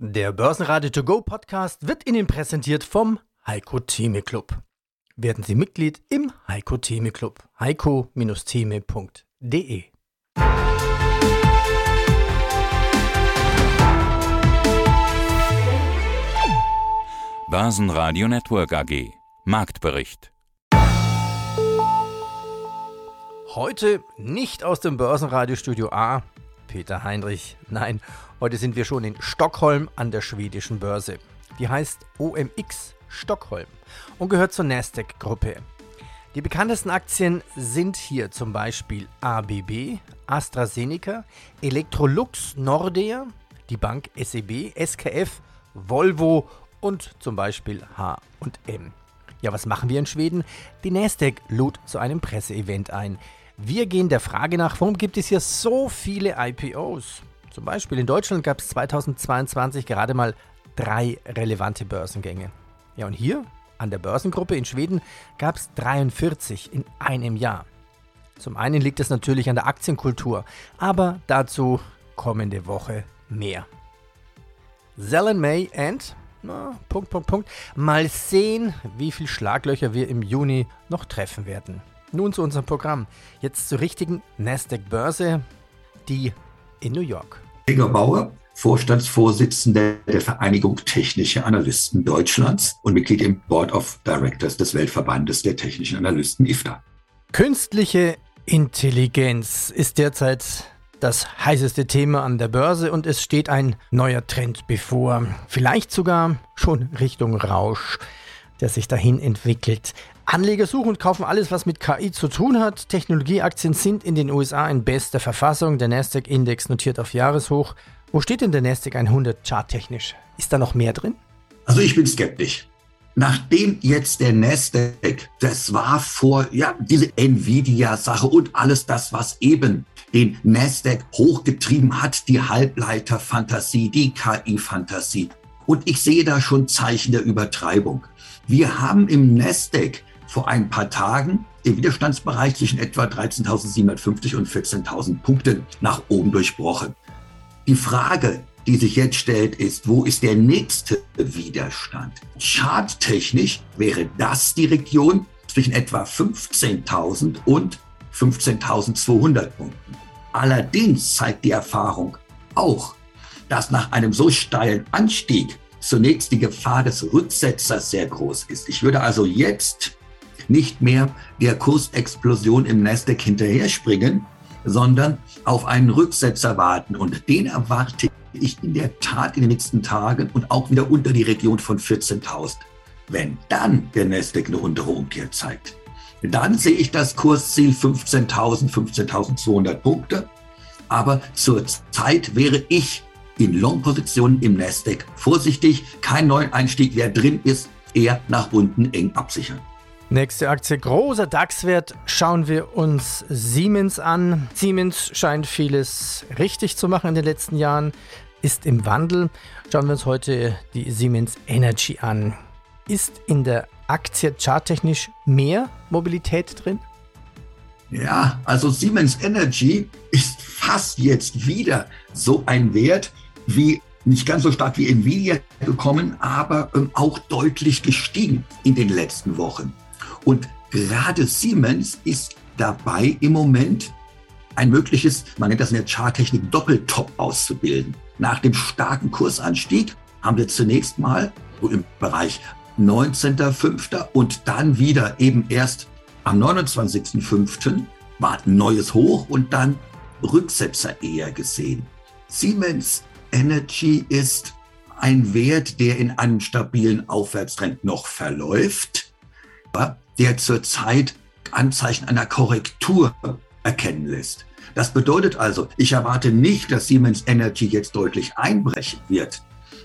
Der Börsenradio To Go Podcast wird Ihnen präsentiert vom Heiko Theme Club. Werden Sie Mitglied im Heiko Theme Club. heiko-theme.de Börsenradio Network AG Marktbericht Heute nicht aus dem Börsenradiostudio A, Peter Heinrich. Nein, heute sind wir schon in Stockholm an der schwedischen Börse. Die heißt OMX Stockholm und gehört zur Nasdaq-Gruppe. Die bekanntesten Aktien sind hier zum Beispiel ABB, AstraZeneca, Electrolux, Nordea, die Bank SEB, SKF, Volvo und zum Beispiel H&M. Ja, was machen wir in Schweden? Die Nasdaq lud zu einem Presseevent ein. Wir gehen der Frage nach, warum gibt es hier so viele IPOs? Zum Beispiel in Deutschland gab es 2022 gerade mal drei relevante Börsengänge. Ja, und hier an der Börsengruppe in Schweden gab es 43 in einem Jahr. Zum einen liegt es natürlich an der Aktienkultur, aber dazu kommende Woche mehr. Zellen May and na, Punkt, Punkt, Punkt. Mal sehen, wie viele Schlaglöcher wir im Juni noch treffen werden. Nun zu unserem Programm. Jetzt zur richtigen Nasdaq-Börse, die in New York. Gregor Bauer, Vorstandsvorsitzender der Vereinigung Technische Analysten Deutschlands und Mitglied im Board of Directors des Weltverbandes der Technischen Analysten IFTA. Künstliche Intelligenz ist derzeit das heißeste Thema an der Börse und es steht ein neuer Trend bevor. Vielleicht sogar schon Richtung Rausch, der sich dahin entwickelt. Anleger suchen und kaufen alles, was mit KI zu tun hat. Technologieaktien sind in den USA in bester Verfassung. Der Nasdaq-Index notiert auf Jahreshoch. Wo steht denn der Nasdaq 100 charttechnisch? Ist da noch mehr drin? Also ich bin skeptisch. Nachdem jetzt der Nasdaq, das war vor, ja, diese Nvidia-Sache und alles das, was eben den Nasdaq hochgetrieben hat, die Halbleiter-Fantasie, die KI-Fantasie. Und ich sehe da schon Zeichen der Übertreibung. Wir haben im Nasdaq vor ein paar Tagen den Widerstandsbereich zwischen etwa 13.750 und 14.000 Punkten nach oben durchbrochen. Die Frage, die sich jetzt stellt, ist, wo ist der nächste Widerstand? Charttechnisch wäre das die Region zwischen etwa 15.000 und 15.200 Punkten. Allerdings zeigt die Erfahrung auch, dass nach einem so steilen Anstieg zunächst die Gefahr des Rücksetzers sehr groß ist. Ich würde also jetzt nicht mehr der Kursexplosion im Nasdaq hinterher springen, sondern auf einen Rücksetzer warten. Und den erwarte ich in der Tat in den nächsten Tagen und auch wieder unter die Region von 14.000. Wenn dann der Nasdaq eine untere Umkehr zeigt, dann sehe ich das Kursziel 15.000, 15.200 Punkte. Aber zurzeit wäre ich in Long-Positionen im Nasdaq vorsichtig. Kein neuen Einstieg. Wer drin ist, eher nach unten eng absichern. Nächste Aktie, großer DAX-Wert, schauen wir uns Siemens an. Siemens scheint vieles richtig zu machen in den letzten Jahren, ist im Wandel. Schauen wir uns heute die Siemens Energy an. Ist in der Aktie charttechnisch mehr Mobilität drin? Ja, also Siemens Energy ist fast jetzt wieder so ein Wert wie nicht ganz so stark wie Nvidia gekommen, aber ähm, auch deutlich gestiegen in den letzten Wochen. Und gerade Siemens ist dabei im Moment ein mögliches, man nennt das in der Charttechnik, Doppeltop auszubilden. Nach dem starken Kursanstieg haben wir zunächst mal im Bereich 19.05. und dann wieder eben erst am 29.05. war ein neues Hoch und dann Rücksetzer eher gesehen. Siemens Energy ist ein Wert, der in einem stabilen Aufwärtstrend noch verläuft der zurzeit Anzeichen einer Korrektur erkennen lässt. Das bedeutet also, ich erwarte nicht, dass Siemens Energy jetzt deutlich einbrechen wird.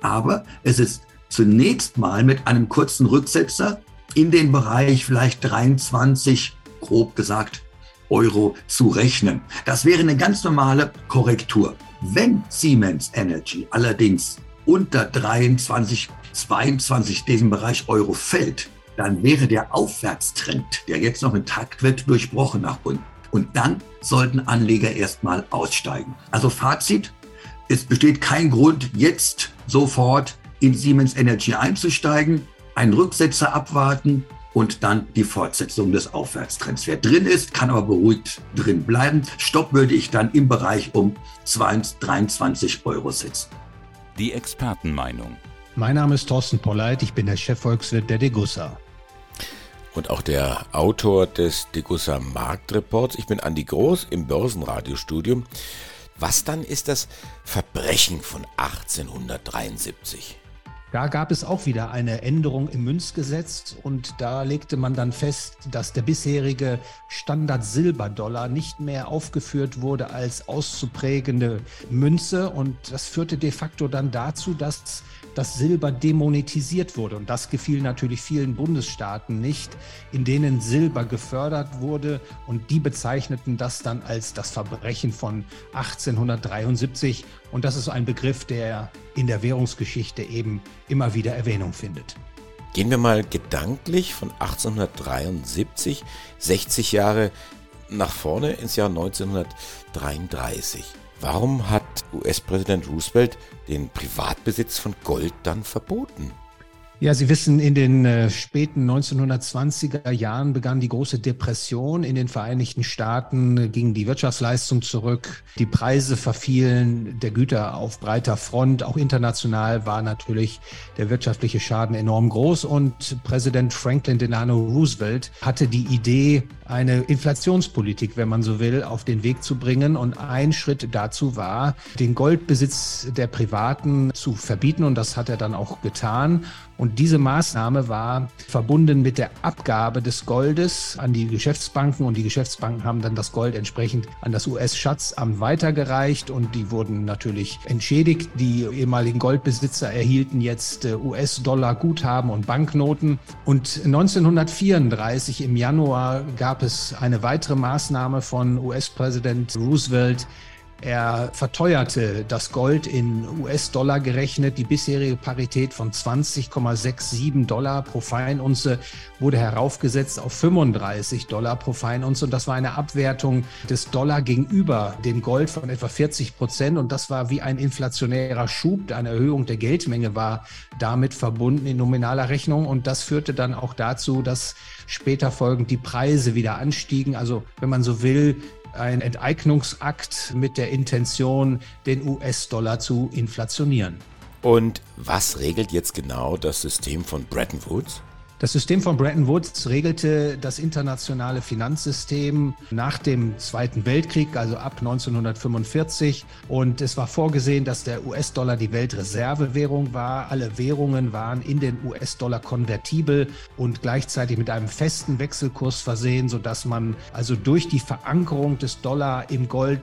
Aber es ist zunächst mal mit einem kurzen Rücksetzer in den Bereich vielleicht 23, grob gesagt, Euro zu rechnen. Das wäre eine ganz normale Korrektur. Wenn Siemens Energy allerdings unter 23, 22 diesem Bereich Euro fällt, dann wäre der Aufwärtstrend, der jetzt noch intakt wird, durchbrochen nach unten. Und dann sollten Anleger erstmal aussteigen. Also Fazit, es besteht kein Grund, jetzt sofort in Siemens Energy einzusteigen, einen Rücksetzer abwarten und dann die Fortsetzung des Aufwärtstrends. Wer drin ist, kann aber beruhigt drin bleiben. Stopp würde ich dann im Bereich um 23 Euro setzen. Die Expertenmeinung. Mein Name ist Thorsten Polleit, ich bin der Chefvolkswirt der Degussa. Und auch der Autor des Degussa Marktreports. Ich bin Andi Groß im Börsenradiostudium. Was dann ist das Verbrechen von 1873? Da gab es auch wieder eine Änderung im Münzgesetz und da legte man dann fest, dass der bisherige Standard Silberdollar nicht mehr aufgeführt wurde als auszuprägende Münze und das führte de facto dann dazu, dass das Silber demonetisiert wurde. Und das gefiel natürlich vielen Bundesstaaten nicht, in denen Silber gefördert wurde. Und die bezeichneten das dann als das Verbrechen von 1873. Und das ist ein Begriff, der in der Währungsgeschichte eben immer wieder Erwähnung findet. Gehen wir mal gedanklich von 1873, 60 Jahre nach vorne ins Jahr 1933. Warum hat US-Präsident Roosevelt den Privatbesitz von Gold dann verboten? Ja, Sie wissen, in den äh, späten 1920er Jahren begann die große Depression in den Vereinigten Staaten, ging die Wirtschaftsleistung zurück, die Preise verfielen der Güter auf breiter Front, auch international war natürlich der wirtschaftliche Schaden enorm groß und Präsident Franklin Delano Roosevelt hatte die Idee, eine Inflationspolitik, wenn man so will, auf den Weg zu bringen und ein Schritt dazu war, den Goldbesitz der Privaten zu verbieten und das hat er dann auch getan. Und diese Maßnahme war verbunden mit der Abgabe des Goldes an die Geschäftsbanken und die Geschäftsbanken haben dann das Gold entsprechend an das US-Schatzamt weitergereicht und die wurden natürlich entschädigt. Die ehemaligen Goldbesitzer erhielten jetzt äh, US-Dollar-Guthaben und Banknoten. Und 1934 im Januar gab es eine weitere Maßnahme von US-Präsident Roosevelt, er verteuerte das Gold in US-Dollar gerechnet. Die bisherige Parität von 20,67 Dollar pro Feinunze wurde heraufgesetzt auf 35 Dollar pro Feinunze. Und das war eine Abwertung des Dollar gegenüber dem Gold von etwa 40 Prozent. Und das war wie ein inflationärer Schub. Eine Erhöhung der Geldmenge war damit verbunden in nominaler Rechnung. Und das führte dann auch dazu, dass später folgend die Preise wieder anstiegen. Also, wenn man so will, ein Enteignungsakt mit der Intention, den US-Dollar zu inflationieren. Und was regelt jetzt genau das System von Bretton Woods? Das System von Bretton Woods regelte das internationale Finanzsystem nach dem Zweiten Weltkrieg, also ab 1945. Und es war vorgesehen, dass der US-Dollar die Weltreservewährung war. Alle Währungen waren in den US-Dollar konvertibel und gleichzeitig mit einem festen Wechselkurs versehen, sodass man also durch die Verankerung des Dollar im Gold.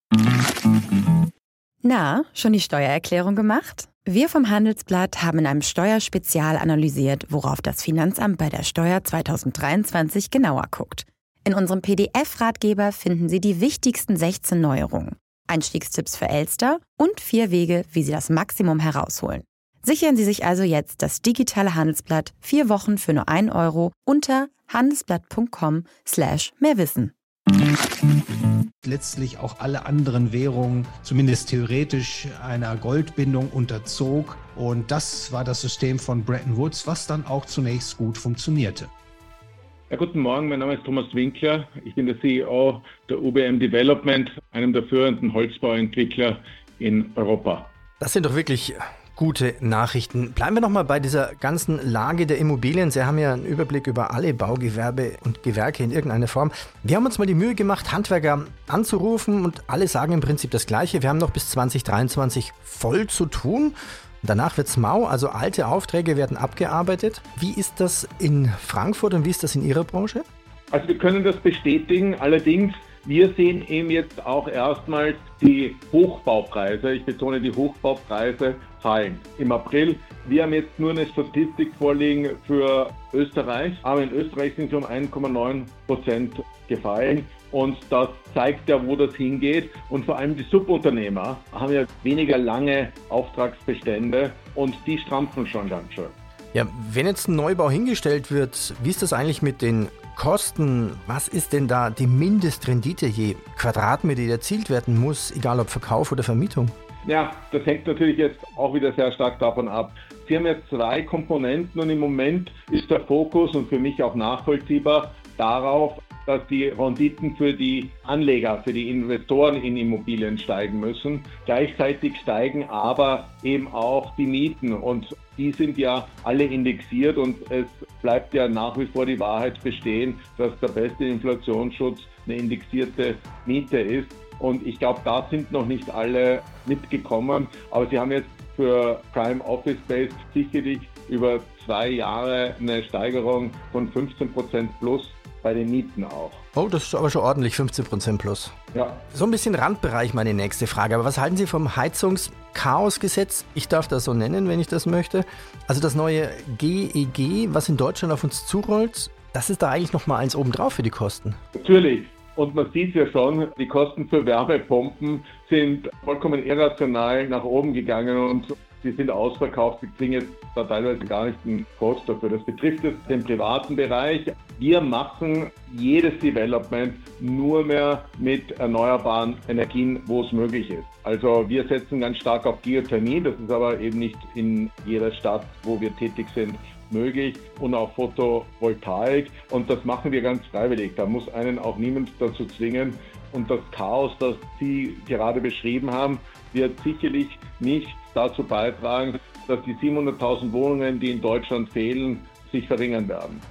Na, schon die Steuererklärung gemacht? Wir vom Handelsblatt haben in einem Steuerspezial analysiert, worauf das Finanzamt bei der Steuer 2023 genauer guckt. In unserem PDF-Ratgeber finden Sie die wichtigsten 16 Neuerungen, Einstiegstipps für Elster und vier Wege, wie Sie das Maximum herausholen. Sichern Sie sich also jetzt das digitale Handelsblatt vier Wochen für nur 1 Euro unter handelsblatt.com slash mehrwissen letztlich auch alle anderen Währungen, zumindest theoretisch, einer Goldbindung unterzog. Und das war das System von Bretton Woods, was dann auch zunächst gut funktionierte. Ja, guten Morgen, mein Name ist Thomas Winkler. Ich bin der CEO der UBM Development, einem der führenden Holzbauentwickler in Europa. Das sind doch wirklich gute Nachrichten. Bleiben wir nochmal bei dieser ganzen Lage der Immobilien. Sie haben ja einen Überblick über alle Baugewerbe und Gewerke in irgendeiner Form. Wir haben uns mal die Mühe gemacht, Handwerker anzurufen und alle sagen im Prinzip das Gleiche. Wir haben noch bis 2023 voll zu tun. Danach wird es mau, also alte Aufträge werden abgearbeitet. Wie ist das in Frankfurt und wie ist das in Ihrer Branche? Also wir können das bestätigen. Allerdings wir sehen eben jetzt auch erstmals die Hochbaupreise, ich betone die Hochbaupreise, fallen im April. Wir haben jetzt nur eine Statistik vorliegen für Österreich, aber in Österreich sind sie um 1,9 Prozent gefallen. Und das zeigt ja, wo das hingeht. Und vor allem die Subunternehmer haben ja weniger lange Auftragsbestände und die strampfen schon ganz schön. Ja, wenn jetzt ein Neubau hingestellt wird, wie ist das eigentlich mit den Kosten, was ist denn da die Mindestrendite je Quadratmeter, die erzielt werden muss, egal ob Verkauf oder Vermietung? Ja, das hängt natürlich jetzt auch wieder sehr stark davon ab. Sie haben jetzt zwei Komponenten und im Moment ist der Fokus und für mich auch nachvollziehbar darauf, dass die Renditen für die Anleger, für die Investoren in Immobilien steigen müssen. Gleichzeitig steigen aber eben auch die Mieten und die sind ja alle indexiert und es bleibt ja nach wie vor die Wahrheit bestehen, dass der beste Inflationsschutz eine indexierte Miete ist. Und ich glaube, da sind noch nicht alle mitgekommen. Aber Sie haben jetzt für Prime Office Space sicherlich über zwei Jahre eine Steigerung von 15 Prozent plus bei den Mieten auch. Oh, das ist aber schon ordentlich, 15 Prozent plus. Ja. So ein bisschen Randbereich meine nächste Frage. Aber was halten Sie vom Heizungschaosgesetz? Ich darf das so nennen, wenn ich das möchte. Also das neue GEG, e was in Deutschland auf uns zurollt, das ist da eigentlich noch mal eins obendrauf für die Kosten. Natürlich. Und man sieht ja schon, die Kosten für Wärmepumpen sind vollkommen irrational nach oben gegangen und sie sind ausverkauft. Sie kriegen jetzt da teilweise gar nicht einen Kost dafür. Das betrifft jetzt den privaten Bereich. Wir machen jedes Development nur mehr mit erneuerbaren Energien, wo es möglich ist. Also wir setzen ganz stark auf Geothermie. Das ist aber eben nicht in jeder Stadt, wo wir tätig sind, möglich und auch Photovoltaik. Und das machen wir ganz freiwillig. Da muss einen auch niemand dazu zwingen. Und das Chaos, das Sie gerade beschrieben haben, wird sicherlich nicht dazu beitragen, dass die 700.000 Wohnungen, die in Deutschland fehlen, sich verringern werden.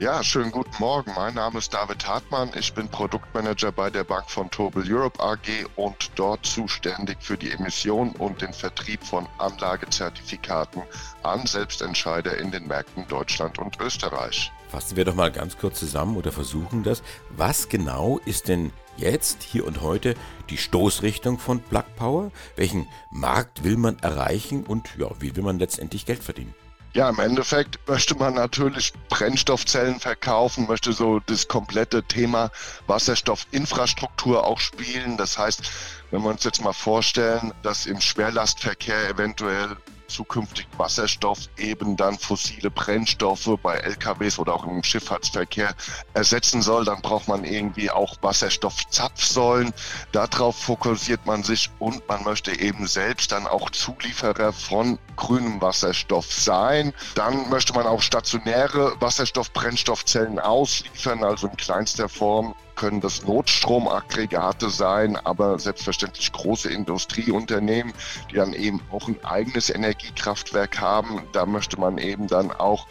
Ja, schönen guten Morgen. Mein Name ist David Hartmann. Ich bin Produktmanager bei der Bank von Tobel Europe AG und dort zuständig für die Emission und den Vertrieb von Anlagezertifikaten an Selbstentscheider in den Märkten Deutschland und Österreich. Fassen wir doch mal ganz kurz zusammen oder versuchen das. Was genau ist denn jetzt, hier und heute, die Stoßrichtung von Plug Power? Welchen Markt will man erreichen und ja, wie will man letztendlich Geld verdienen? Ja, im Endeffekt möchte man natürlich Brennstoffzellen verkaufen, möchte so das komplette Thema Wasserstoffinfrastruktur auch spielen. Das heißt, wenn wir uns jetzt mal vorstellen, dass im Schwerlastverkehr eventuell zukünftig Wasserstoff eben dann fossile Brennstoffe bei LKWs oder auch im Schifffahrtsverkehr ersetzen soll, dann braucht man irgendwie auch Wasserstoffzapfsäulen. Darauf fokussiert man sich und man möchte eben selbst dann auch Zulieferer von grünem Wasserstoff sein. Dann möchte man auch stationäre Wasserstoffbrennstoffzellen ausliefern, also in kleinster Form können das Notstromaggregate sein, aber selbstverständlich große Industrieunternehmen, die dann eben auch ein eigenes Energiekraftwerk haben. Da möchte man eben dann auch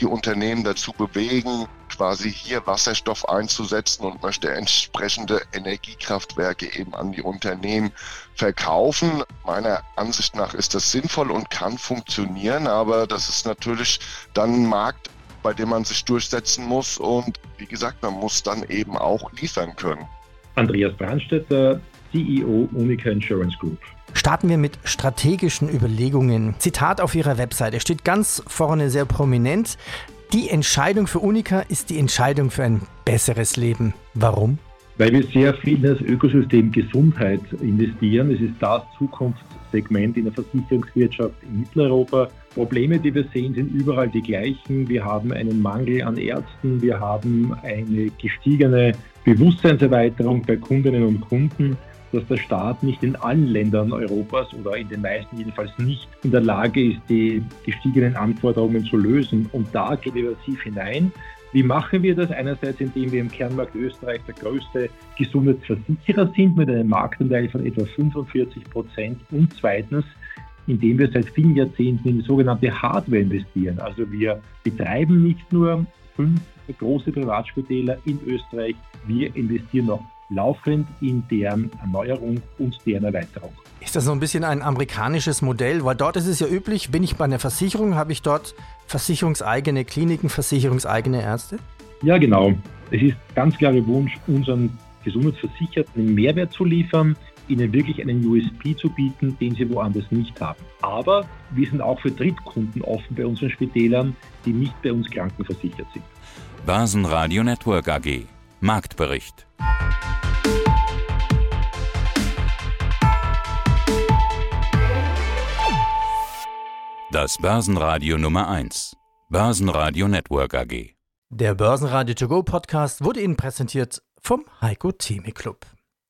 die Unternehmen dazu bewegen, quasi hier Wasserstoff einzusetzen und möchte entsprechende Energiekraftwerke eben an die Unternehmen verkaufen. Meiner Ansicht nach ist das sinnvoll und kann funktionieren, aber das ist natürlich dann ein Markt, bei dem man sich durchsetzen muss. Und wie gesagt, man muss dann eben auch liefern können. Andreas Brandstetter, CEO Unica Insurance Group. Starten wir mit strategischen Überlegungen. Zitat auf Ihrer Webseite steht ganz vorne sehr prominent. Die Entscheidung für Unica ist die Entscheidung für ein besseres Leben. Warum? Weil wir sehr viel in das Ökosystem Gesundheit investieren. Es ist das Zukunftssegment in der Versicherungswirtschaft in Mitteleuropa. Probleme, die wir sehen, sind überall die gleichen. Wir haben einen Mangel an Ärzten, wir haben eine gestiegene Bewusstseinserweiterung bei Kundinnen und Kunden, dass der Staat nicht in allen Ländern Europas oder in den meisten jedenfalls nicht in der Lage ist, die gestiegenen Anforderungen zu lösen. Und da geht wir massiv hinein. Wie machen wir das? Einerseits, indem wir im Kernmarkt Österreich der größte Gesundheitsversicherer sind mit einem Marktanteil von etwa 45 Prozent und zweitens, indem wir seit vielen Jahrzehnten in sogenannte Hardware investieren. Also wir betreiben nicht nur fünf große Privatspitäler in Österreich, wir investieren noch laufend in deren Erneuerung und deren Erweiterung. Ist das so ein bisschen ein amerikanisches Modell? Weil dort ist es ja üblich, bin ich bei einer Versicherung, habe ich dort versicherungseigene Kliniken, versicherungseigene Ärzte? Ja, genau. Es ist ganz klarer Wunsch, unseren Gesundheitsversicherten einen Mehrwert zu liefern, ihnen wirklich einen USP zu bieten, den sie woanders nicht haben. Aber wir sind auch für Drittkunden offen bei unseren Spitälern, die nicht bei uns krankenversichert sind. Basenradio Network AG Marktbericht. Das Börsenradio Nummer 1. Börsenradio Network AG. Der Börsenradio To Go Podcast wurde Ihnen präsentiert vom Heiko Theme Club.